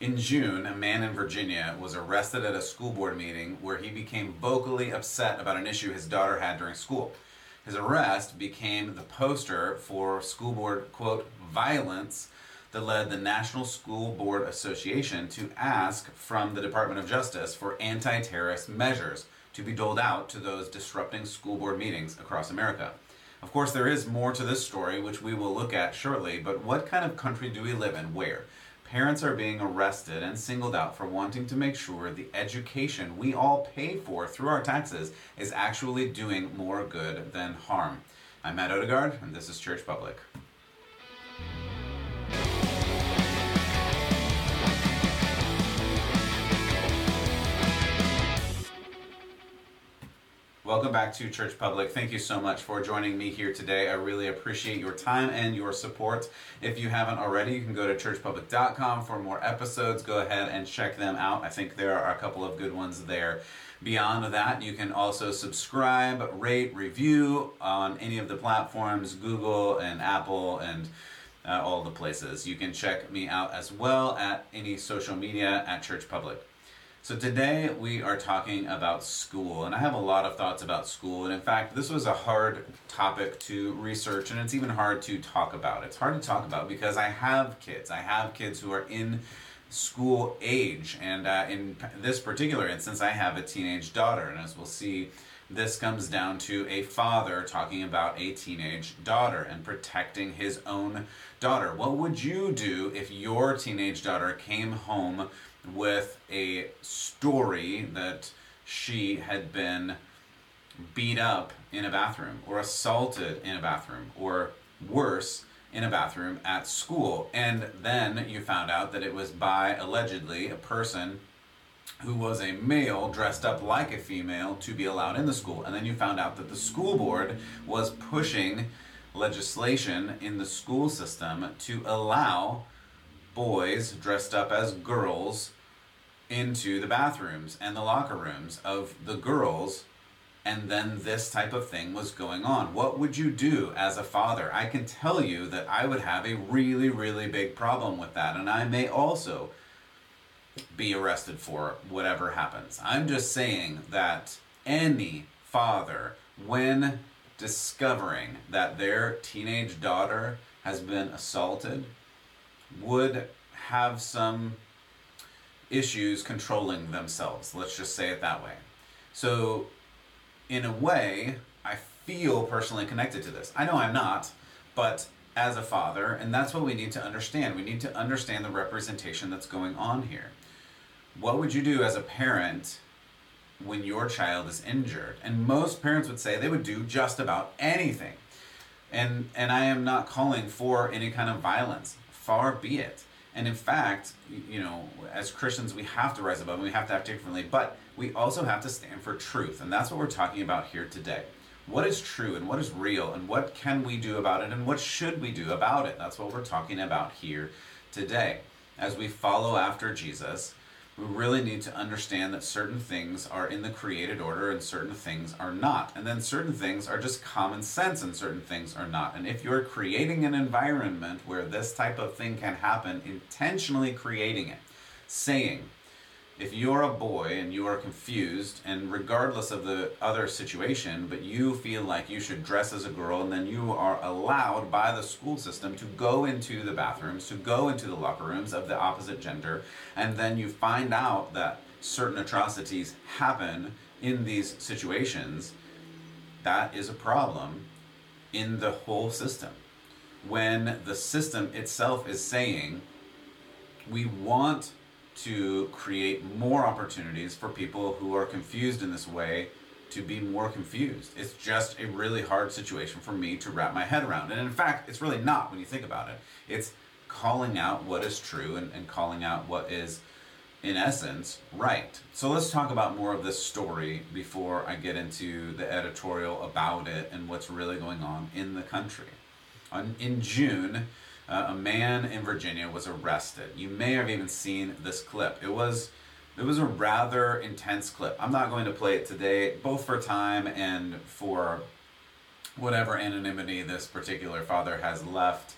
In June, a man in Virginia was arrested at a school board meeting where he became vocally upset about an issue his daughter had during school. His arrest became the poster for school board, quote, violence that led the National School Board Association to ask from the Department of Justice for anti terrorist measures to be doled out to those disrupting school board meetings across America. Of course, there is more to this story, which we will look at shortly, but what kind of country do we live in where parents are being arrested and singled out for wanting to make sure the education we all pay for through our taxes is actually doing more good than harm? I'm Matt Odegaard, and this is Church Public. Welcome back to Church Public. Thank you so much for joining me here today. I really appreciate your time and your support. If you haven't already, you can go to churchpublic.com for more episodes. Go ahead and check them out. I think there are a couple of good ones there. Beyond that, you can also subscribe, rate, review on any of the platforms Google and Apple and uh, all the places. You can check me out as well at any social media at Church Public. So today we are talking about school, and I have a lot of thoughts about school. And in fact, this was a hard topic to research, and it's even hard to talk about. It's hard to talk about because I have kids. I have kids who are in school age, and uh, in this particular instance, I have a teenage daughter. And as we'll see, this comes down to a father talking about a teenage daughter and protecting his own daughter. What would you do if your teenage daughter came home? With a story that she had been beat up in a bathroom or assaulted in a bathroom or worse in a bathroom at school. And then you found out that it was by allegedly a person who was a male dressed up like a female to be allowed in the school. And then you found out that the school board was pushing legislation in the school system to allow boys dressed up as girls into the bathrooms and the locker rooms of the girls and then this type of thing was going on. What would you do as a father? I can tell you that I would have a really, really big problem with that, and I may also be arrested for whatever happens. I'm just saying that any father, when discovering that their teenage daughter has been assaulted, would have some issues controlling themselves. Let's just say it that way. So, in a way, I feel personally connected to this. I know I'm not, but as a father, and that's what we need to understand. We need to understand the representation that's going on here. What would you do as a parent when your child is injured? And most parents would say they would do just about anything. And and I am not calling for any kind of violence. Far be it. And in fact, you know, as Christians, we have to rise above and we have to act differently, but we also have to stand for truth. And that's what we're talking about here today. What is true and what is real and what can we do about it and what should we do about it? That's what we're talking about here today. As we follow after Jesus, we really need to understand that certain things are in the created order and certain things are not. And then certain things are just common sense and certain things are not. And if you're creating an environment where this type of thing can happen, intentionally creating it, saying, if you're a boy and you are confused, and regardless of the other situation, but you feel like you should dress as a girl, and then you are allowed by the school system to go into the bathrooms, to go into the locker rooms of the opposite gender, and then you find out that certain atrocities happen in these situations, that is a problem in the whole system. When the system itself is saying, we want to create more opportunities for people who are confused in this way to be more confused. It's just a really hard situation for me to wrap my head around. And in fact, it's really not when you think about it. It's calling out what is true and, and calling out what is, in essence, right. So let's talk about more of this story before I get into the editorial about it and what's really going on in the country. On, in June, uh, a man in Virginia was arrested. You may have even seen this clip. It was it was a rather intense clip. I'm not going to play it today, both for time and for whatever anonymity this particular father has left.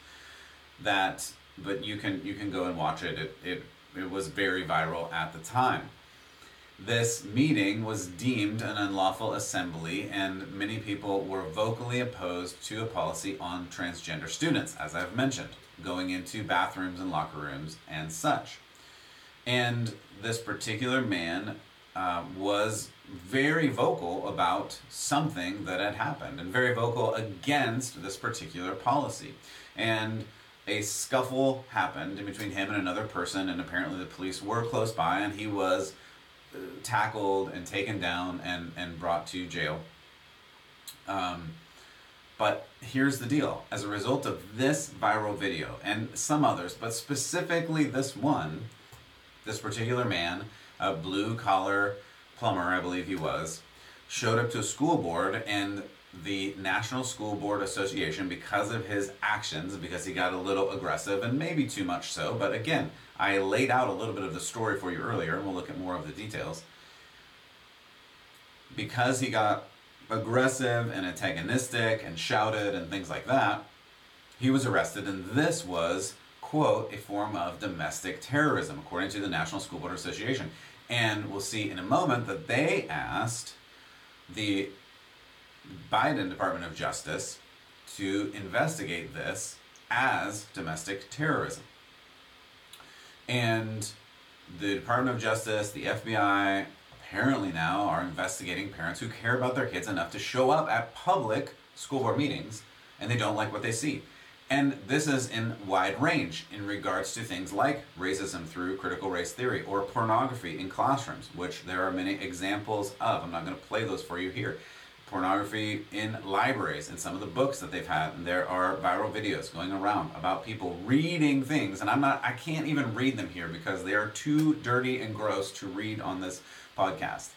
That, but you can you can go and watch it. It, it it was very viral at the time. This meeting was deemed an unlawful assembly, and many people were vocally opposed to a policy on transgender students, as I've mentioned, going into bathrooms and locker rooms and such. And this particular man uh, was very vocal about something that had happened and very vocal against this particular policy. And a scuffle happened in between him and another person, and apparently the police were close by, and he was tackled and taken down and, and brought to jail. Um, but here's the deal as a result of this viral video and some others, but specifically this one, this particular man, a blue collar plumber, I believe he was, showed up to a school board and the National School Board Association, because of his actions, because he got a little aggressive and maybe too much so, but again, I laid out a little bit of the story for you earlier, and we'll look at more of the details. Because he got aggressive and antagonistic and shouted and things like that, he was arrested, and this was, quote, a form of domestic terrorism, according to the National School Board Association. And we'll see in a moment that they asked the Biden Department of Justice to investigate this as domestic terrorism. And the Department of Justice, the FBI, apparently now are investigating parents who care about their kids enough to show up at public school board meetings and they don't like what they see. And this is in wide range in regards to things like racism through critical race theory or pornography in classrooms, which there are many examples of. I'm not going to play those for you here pornography in libraries and some of the books that they've had. And there are viral videos going around about people reading things. And i'm not i can't even read them here because they are too dirty and gross to read on this podcast.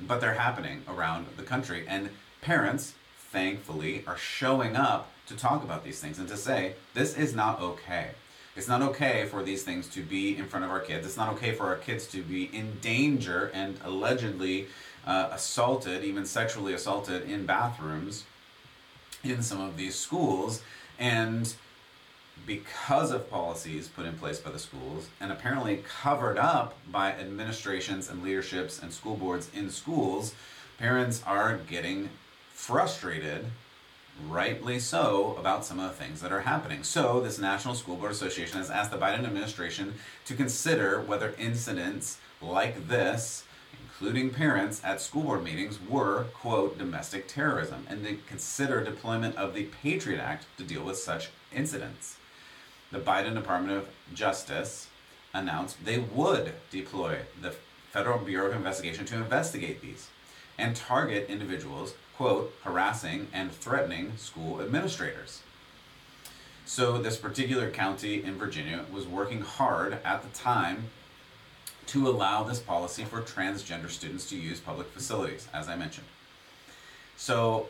But they're happening around the country. And parents thankfully are showing up to talk about these things and to say this is not okay it's not okay for these things to be in front of our kids. It's not okay for our kids to be in danger and allegedly uh, assaulted, even sexually assaulted, in bathrooms in some of these schools. And because of policies put in place by the schools and apparently covered up by administrations and leaderships and school boards in schools, parents are getting frustrated rightly so, about some of the things that are happening. So, this National School Board Association has asked the Biden administration to consider whether incidents like this, including parents at school board meetings, were, quote, domestic terrorism, and to consider deployment of the Patriot Act to deal with such incidents. The Biden Department of Justice announced they would deploy the Federal Bureau of Investigation to investigate these and target individuals quote, harassing and threatening school administrators. So, this particular county in Virginia was working hard at the time to allow this policy for transgender students to use public facilities, as I mentioned. So,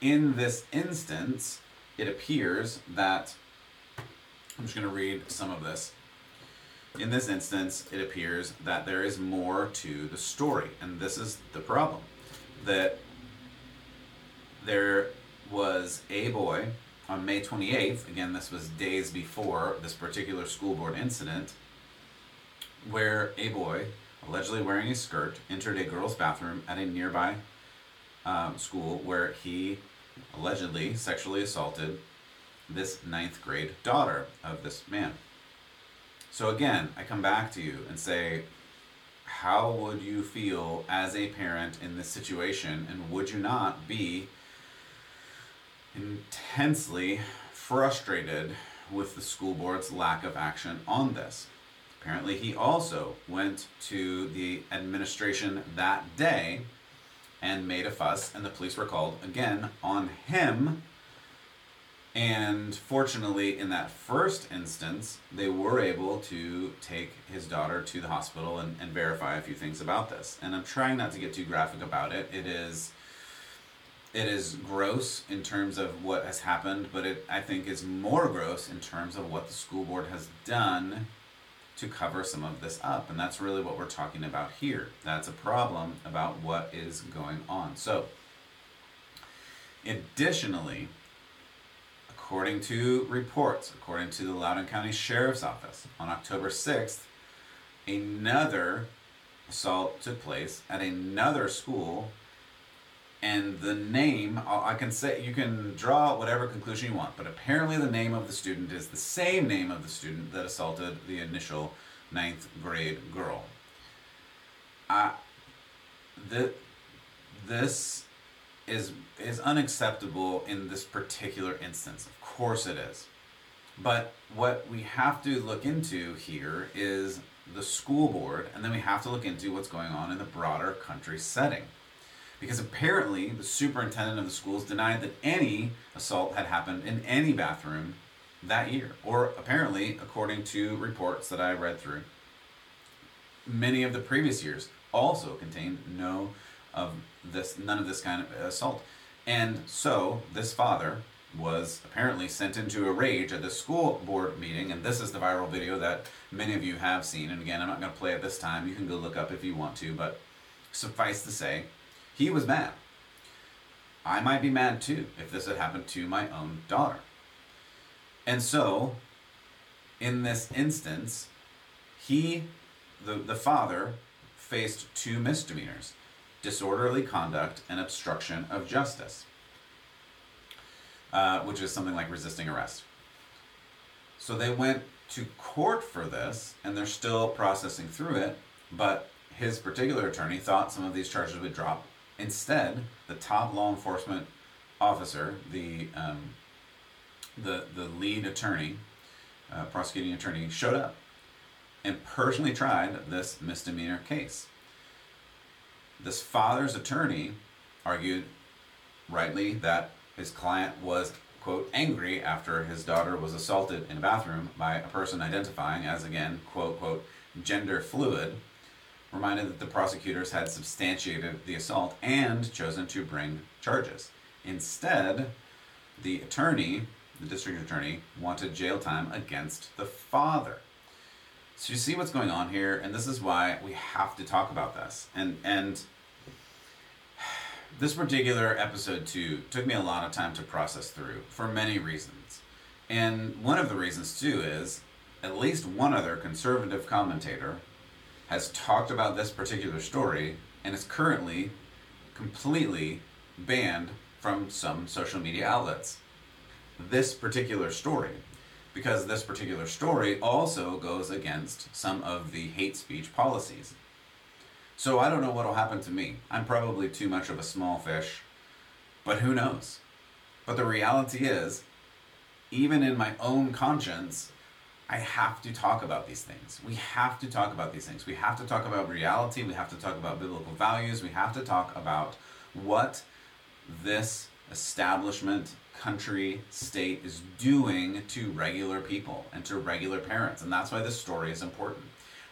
in this instance, it appears that I'm just going to read some of this. In this instance, it appears that there is more to the story, and this is the problem that there was a boy on May 28th, again, this was days before this particular school board incident, where a boy, allegedly wearing a skirt, entered a girl's bathroom at a nearby um, school where he allegedly sexually assaulted this ninth grade daughter of this man. So again, I come back to you and say, how would you feel as a parent in this situation? And would you not be intensely frustrated with the school board's lack of action on this? Apparently he also went to the administration that day and made a fuss and the police were called again on him and fortunately, in that first instance, they were able to take his daughter to the hospital and, and verify a few things about this. And I'm trying not to get too graphic about it. It is it is gross in terms of what has happened, but it I think is more gross in terms of what the school board has done to cover some of this up. And that's really what we're talking about here. That's a problem about what is going on. So, additionally, according to reports, according to the Loudoun County Sheriff's Office, on October 6th, another assault took place at another school and the name i can say you can draw whatever conclusion you want but apparently the name of the student is the same name of the student that assaulted the initial ninth grade girl. Uh, the, this is is unacceptable in this particular instance of course it is but what we have to look into here is the school board, and then we have to look into what's going on in the broader country setting. Because apparently, the superintendent of the schools denied that any assault had happened in any bathroom that year. Or apparently, according to reports that I read through, many of the previous years also contained no of this, none of this kind of assault. And so, this father was apparently sent into a rage at the school board meeting, and this is the viral video that many of you have seen. And again, I'm not going to play it this time. You can go look up if you want to, but suffice to say, he was mad. I might be mad too if this had happened to my own daughter. And so, in this instance, he, the, the father, faced two misdemeanors disorderly conduct and obstruction of justice. Uh, which is something like resisting arrest. So they went to court for this, and they're still processing through it, but his particular attorney thought some of these charges would drop. Instead, the top law enforcement officer, the um, the the lead attorney, uh, prosecuting attorney, showed up and personally tried this misdemeanor case. This father's attorney argued rightly that his client was, quote, angry after his daughter was assaulted in a bathroom by a person identifying as, again, quote, quote, gender fluid, reminded that the prosecutors had substantiated the assault and chosen to bring charges. Instead, the attorney, the district attorney, wanted jail time against the father. So you see what's going on here, and this is why we have to talk about this. And and this particular episode two took me a lot of time to process through for many reasons. And one of the reasons too is at least one other conservative commentator has talked about this particular story and is currently completely banned from some social media outlets. This particular story, because this particular story also goes against some of the hate speech policies so I don't know what'll happen to me. I'm probably too much of a small fish, but who knows? But the reality is, even in my own conscience, I have to talk about these things. We have to talk about these things. We have to talk about reality. We have to talk about biblical values. We have to talk about what this establishment, country, state is doing to regular people and to regular parents. And that's why this story is important.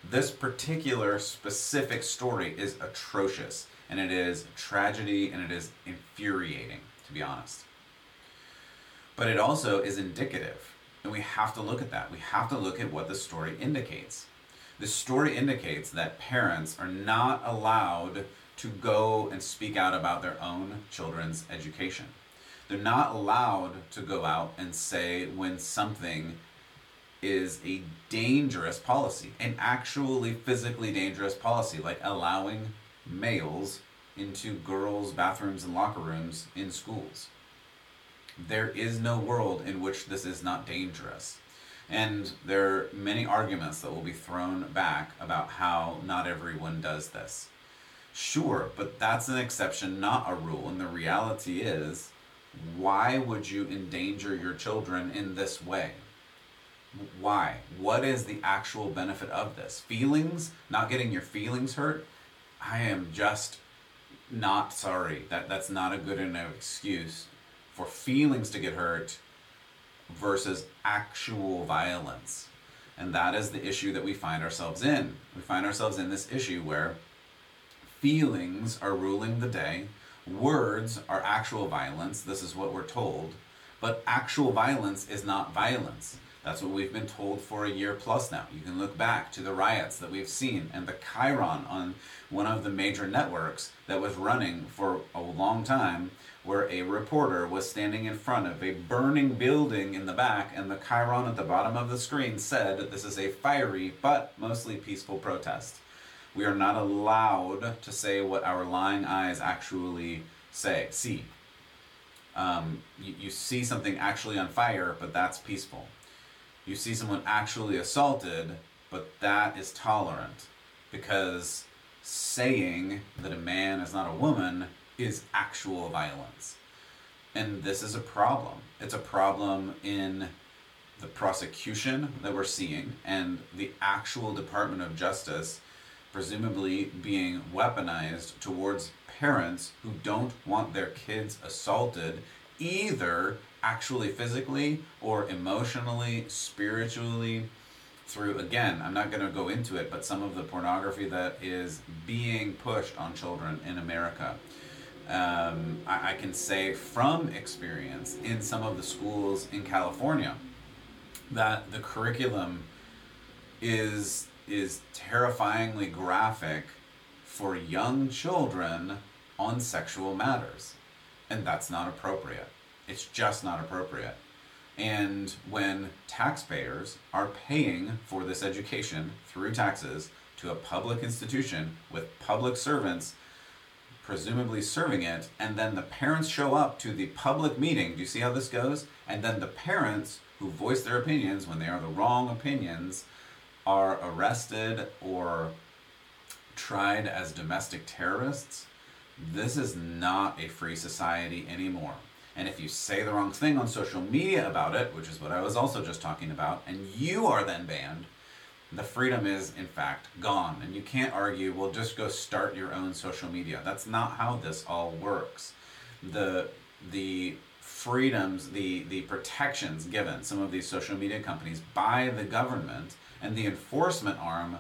This particular specific story is atrocious, and it is tragedy, and it is infuriating, to be honest. But it also is indicative, and we have to look at that. We have to look at what the story indicates. The story indicates that parents are not allowed to go and speak out about their own children's education. They're not allowed to go out and say when something is a dangerous policy, an actually physically dangerous policy, like allowing males into girls' bathrooms and locker rooms in schools. There is no world in which this is not dangerous. And there are many arguments that will be thrown back about how not everyone does this. Sure, but that's an exception, not a rule. And the reality is, why would you endanger your children in this way? why? What is the actual benefit of this? Feelings, not getting your feelings hurt. I am just not sorry. That that's not a good enough excuse for feelings to get hurt versus actual violence. And that is the issue that we find ourselves in. We find ourselves in this issue where feelings are ruling the day, words are actual violence. This is what we're told. But actual violence is not violence. That's what we've been told for a year plus now. You can look back to the riots that we've seen and the chyron on one of the major networks that was running for a long time where a reporter was standing in front of a burning building in the back, and the chyron at the bottom of the screen said, This is a fiery but mostly peaceful protest. We are not allowed to say what our lying eyes actually say, see. Um, you, you see something actually on fire, but that's peaceful. You see someone actually assaulted, but that is tolerant because saying that a man is not a woman is actual violence. And this is a problem. It's a problem in the prosecution that we're seeing and the actual Department of Justice presumably being weaponized towards parents who don't want their kids assaulted either actually physically or emotionally, spiritually, through again i'm not going to go into it but some of the pornography that is being pushed on children in america. Um, I, I, can say from experience in some of the schools in california that the curriculum is is terrifyingly graphic for young children on sexual matters. And that's not appropriate. It's just not appropriate. And when taxpayers are paying for this education through taxes to a public institution with public servants presumably serving it, and then the parents show up to the public meeting, do you see how this goes? And then the parents who voice their opinions when they are the wrong opinions are arrested or tried as domestic terrorists. This is not a free society anymore. And if you say the wrong thing on social media about it, which is what I was also just talking about, and you are then banned, the freedom is in fact gone. And you can't argue, well, just go start your own social media. That's not how this all works. The the freedoms, the the protections given some of these social media companies by the government and the enforcement arm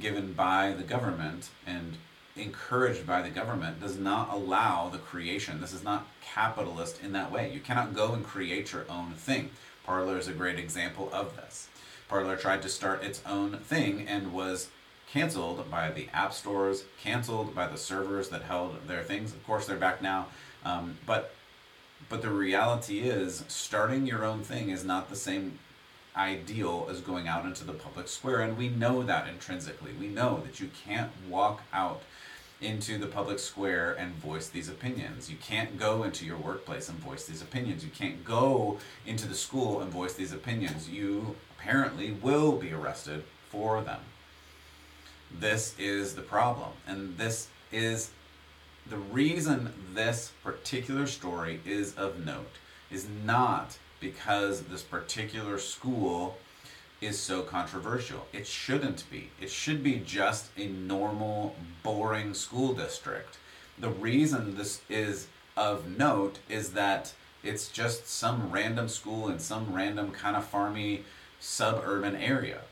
given by the government and encouraged by the government does not allow the creation. This is not capitalist in that way. You cannot go and create your own thing. Parler is a great example of this. Parler tried to start its own thing and was canceled by the app stores, canceled by the servers that held their things. Of course, they're back now. Um, but but the reality is, starting your own thing is not the same ideal as going out into the public square, and we know that intrinsically. We know that you can't walk out into the public square and voice these opinions. You can't go into your workplace and voice these opinions. You can't go into the school and voice these opinions. You apparently will be arrested for them. This is the problem. And this is the reason this particular story is of note is not because this particular school is so controversial. It shouldn't be. It should be just a normal, boring school district. The reason this is of note is that it's just some random school in some random kind of farmy suburban area.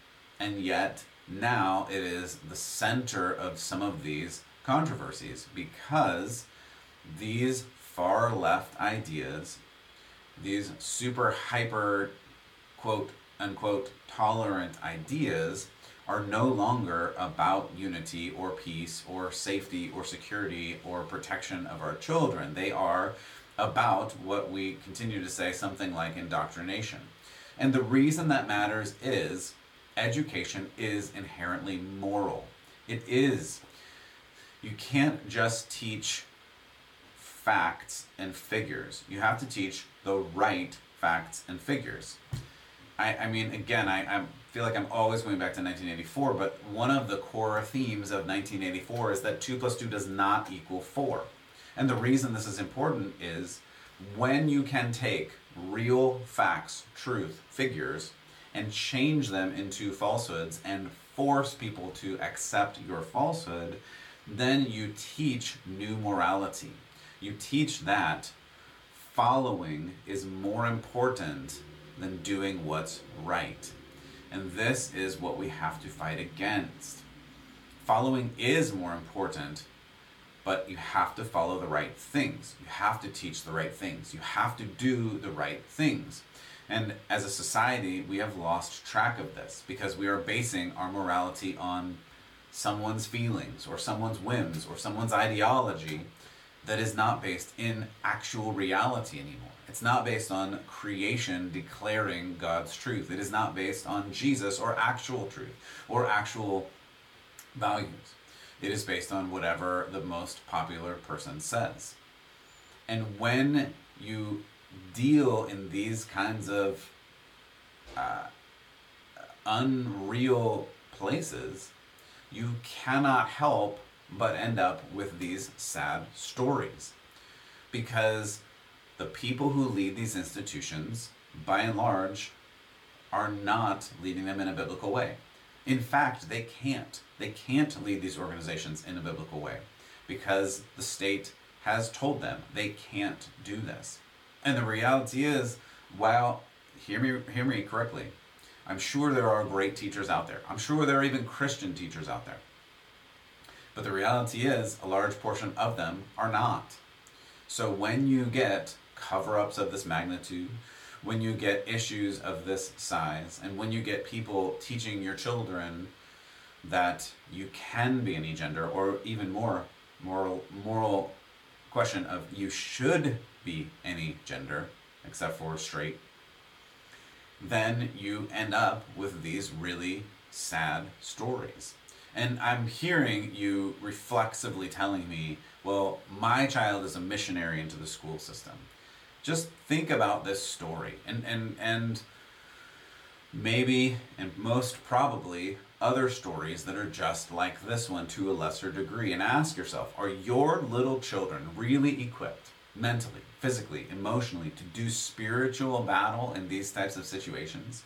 And yet now it is the center of some of these controversies because these far left ideas, these super hyper quote unquote tolerant ideas are no longer about unity or peace or safety or security or protection of our children. They are about what we continue to say something like indoctrination. And the reason that matters is education is inherently moral. It is. You can't just teach facts and figures. You have to teach the right facts and figures. I, I mean, again, I, I feel like I'm always going back to 1984, but one of the core themes of 1984 is that 2 plus 2 does not equal 4. And the reason this is important is when you can take real facts, truth, figures, and change them into falsehoods and force people to accept your falsehood, then you teach new morality. You teach that following is more important than doing what's right. And this is what we have to fight against. Following is more important, but you have to follow the right things. You have to teach the right things. You have to do the right things. And as a society, we have lost track of this because we are basing our morality on someone's feelings or someone's whims or someone's ideology that is not based in actual reality anymore. It's not based on creation declaring God's truth. It is not based on Jesus or actual truth or actual values. It is based on whatever the most popular person says. And when you deal in these kinds of uh, unreal places, you cannot help but end up with these sad stories. Because the people who lead these institutions, by and large, are not leading them in a biblical way. In fact, they can't. They can't lead these organizations in a biblical way because the state has told them they can't do this. And the reality is, while hear me hear me correctly, I'm sure there are great teachers out there. I'm sure there are even Christian teachers out there. But the reality is, a large portion of them are not. So when you get cover ups of this magnitude, when you get issues of this size, and when you get people teaching your children that you can be any gender, or even more moral moral question of you should be any gender except for straight, then you end up with these really sad stories. And I'm hearing you reflexively telling me, well, my child is a missionary into the school system. Just think about this story and, and, and maybe and most probably other stories that are just like this one to a lesser degree and ask yourself are your little children really equipped mentally, physically, emotionally to do spiritual battle in these types of situations?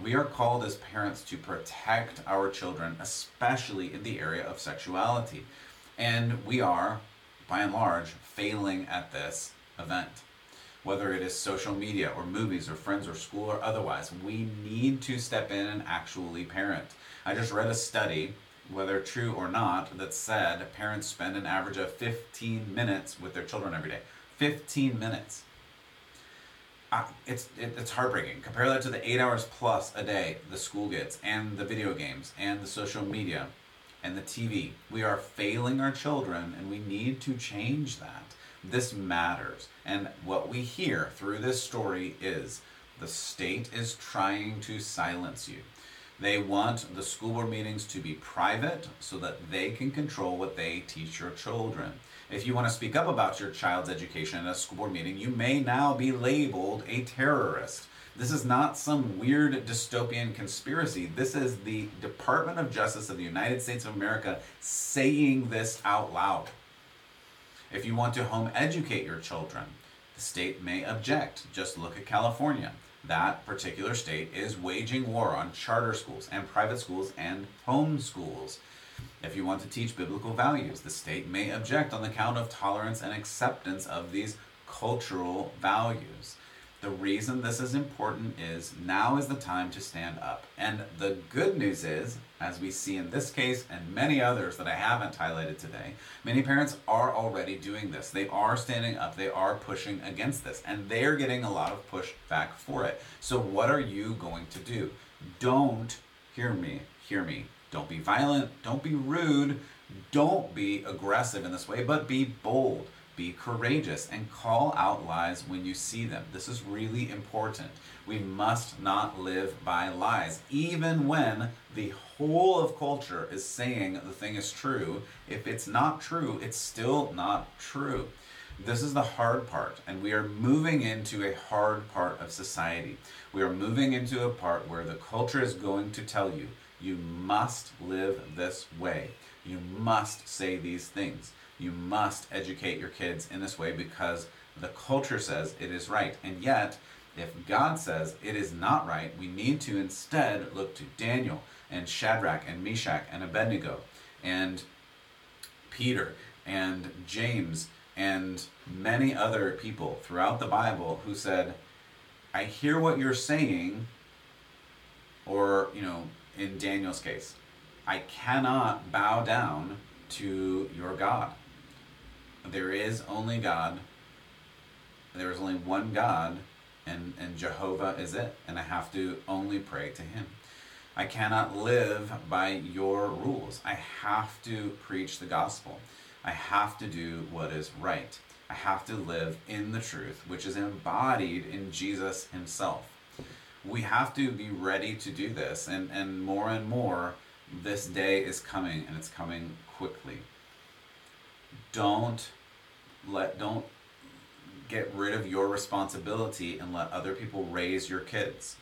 We are called as parents to protect our children, especially in the area of sexuality. And we are, by and large, failing at this event. Whether it is social media or movies or friends or school or otherwise, we need to step in and actually parent. I just read a study, whether true or not, that said parents spend an average of 15 minutes with their children every day. 15 minutes it's it, it's heartbreaking. Compare that to the eight hours plus a day the school gets, and the video games, and the social media, and the TV. We are failing our children, and we need to change that. This matters, and what we hear through this story is the state is trying to silence you. They want the school board meetings to be private so that they can control what they teach your children. If you want to speak up about your child's education at a school board meeting, you may now be labeled a terrorist. This is not some weird dystopian conspiracy. This is the Department of Justice of the United States of America saying this out loud. If you want to home educate your children, the state may object. Just look at California. That particular state is waging war on charter schools and private schools and home schools. If you want to teach biblical values, the state may object on the count of tolerance and acceptance of these cultural values. The reason this is important is now is the time to stand up. And the good news is, as we see in this case and many others that I haven't highlighted today, many parents are already doing this. They are standing up, they are pushing against this, and they are getting a lot of pushback for it. So, what are you going to do? Don't, hear me, hear me, don't be violent, don't be rude, don't be aggressive in this way, but be bold, be courageous, and call out lies when you see them. This is really important. We must not live by lies, even when the whole of culture is saying the thing is true. If it's not true, it's still not true. This is the hard part, and we are moving into a hard part of society. We are moving into a part where the culture is going to tell you you must live this way. You must say these things. You must educate your kids in this way because the culture says it is right. And yet, if God says it is not right, we need to instead look to Daniel and Shadrach and Meshach and Abednego and Peter and James and many other people throughout the Bible who said, I hear what you're saying, or, you know, in Daniel's case. I cannot bow down to your God. There is only God. There is only one God, and, and Jehovah is it. And I have to only pray to Him. I cannot live by your rules. I have to preach the gospel. I have to do what is right. I have to live in the truth, which is embodied in Jesus himself. We have to be ready to do this, and, and more and more, this day is coming, and it's coming quickly. Don't let don't get rid of your responsibility and let other people raise your kids.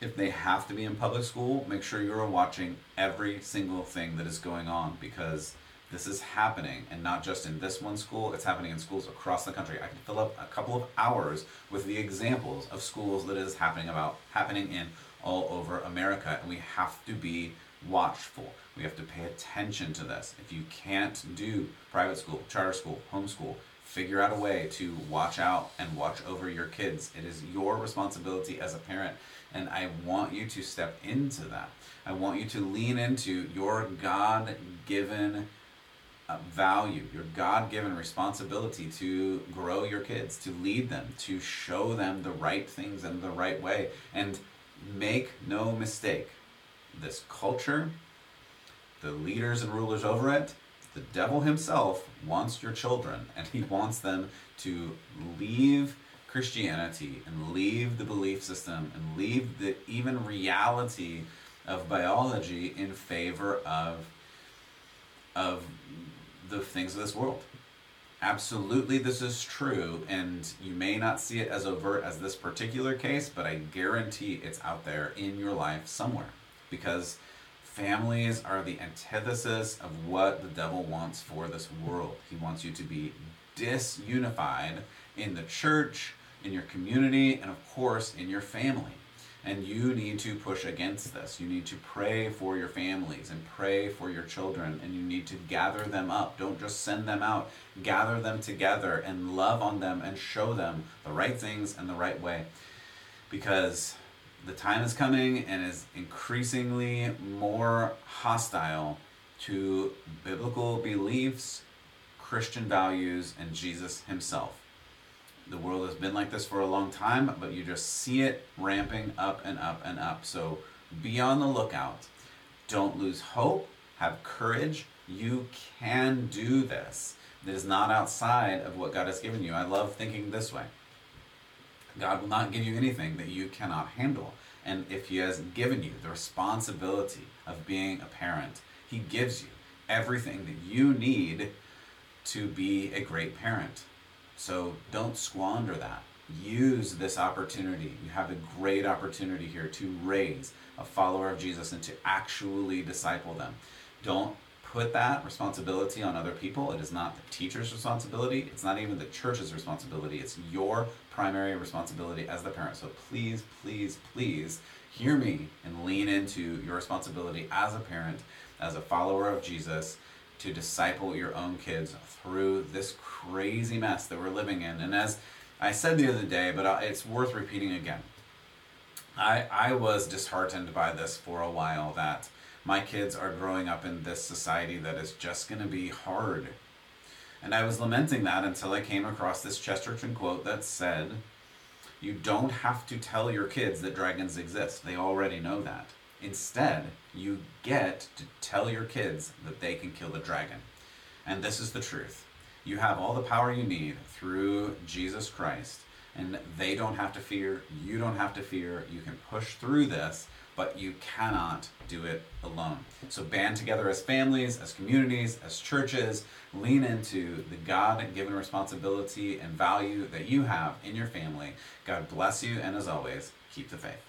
If they have to be in public school, make sure you are watching every single thing that is going on because this is happening and not just in this one school, it's happening in schools across the country. I can fill up a couple of hours with the examples of schools that is happening about happening in all over America and we have to be watchful. We have to pay attention to this. If you can't do private school, charter school, homeschool, figure out a way to watch out and watch over your kids. It is your responsibility as a parent, and I want you to step into that. I want you to lean into your God given value, your God given responsibility to grow your kids, to lead them, to show them the right things in the right way. And make no mistake, this culture, the leaders and rulers over it, the devil himself wants your children and he wants them to leave Christianity and leave the belief system and leave the even reality of biology in favor of of the things of this world. Absolutely, this is true, and you may not see it as overt as this particular case, but I guarantee it's out there in your life somewhere because Families are the antithesis of what the devil wants for this world. He wants you to be disunified in the church, in your community, and of course in your family. And you need to push against this. You need to pray for your families and pray for your children, and you need to gather them up. Don't just send them out, gather them together and love on them and show them the right things and the right way. Because the time is coming and is increasingly more hostile to biblical beliefs, Christian values, and Jesus himself. The world has been like this for a long time, but you just see it ramping up and up and up. So be on the lookout. Don't lose hope. Have courage. You can do this. It is not outside of what God has given you. I love thinking this way. God will not give you anything that you cannot handle. And if He has given you the responsibility of being a parent, He gives you everything that you need to be a great parent. So don't squander that. Use this opportunity. You have a great opportunity here to raise a follower of Jesus and to actually disciple them. Don't put that responsibility on other people. It is not the teacher's responsibility. It's not even the church's responsibility. It's your primary responsibility as the parent. So please, please, please hear me and lean into your responsibility as a parent, as a follower of Jesus, to disciple your own kids through this crazy mess that we're living in. And as I said the other day, but uh, it's worth repeating again. I, I was disheartened by this for a while that my kids are growing up in this society that is just going to be hard and I was lamenting that until I came across this Chesterton quote that said, You don't have to tell your kids that dragons exist, they already know that. Instead, you get to tell your kids that they can kill the dragon. And this is the truth. You have all the power you need through Jesus Christ, and they don't have to fear, you don't have to fear. You can push through this but you cannot do it alone. So band together as families, as communities, as churches, lean into the God given responsibility and value that you have in your family. God bless you, and as always, keep the faith.